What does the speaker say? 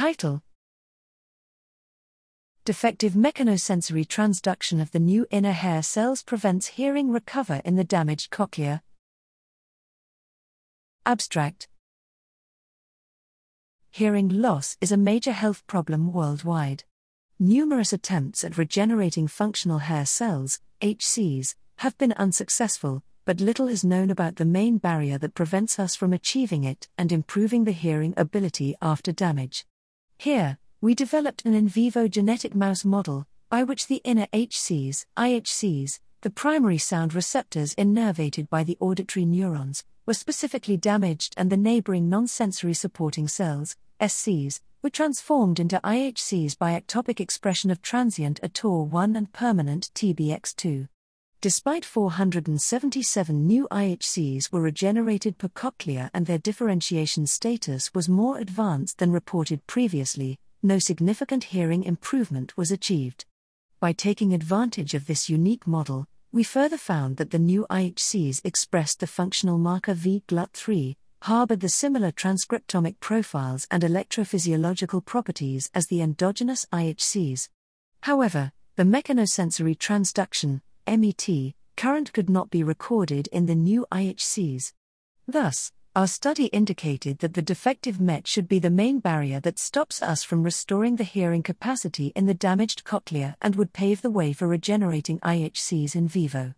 Title Defective mechanosensory transduction of the new inner hair cells prevents hearing recover in the damaged cochlea. Abstract Hearing loss is a major health problem worldwide. Numerous attempts at regenerating functional hair cells, HCs, have been unsuccessful, but little is known about the main barrier that prevents us from achieving it and improving the hearing ability after damage. Here, we developed an in vivo genetic mouse model, by which the inner HCs, IHCs, the primary sound receptors innervated by the auditory neurons, were specifically damaged and the neighboring non-sensory supporting cells, SCs, were transformed into IHCs by ectopic expression of transient Atoh1 and permanent TBX2. Despite 477 new IHCs were regenerated per cochlea and their differentiation status was more advanced than reported previously, no significant hearing improvement was achieved. By taking advantage of this unique model, we further found that the new IHCs expressed the functional marker VGLUT3, harbored the similar transcriptomic profiles and electrophysiological properties as the endogenous IHCs. However, the mechanosensory transduction, MET, current could not be recorded in the new IHCs. Thus, our study indicated that the defective MET should be the main barrier that stops us from restoring the hearing capacity in the damaged cochlea and would pave the way for regenerating IHCs in vivo.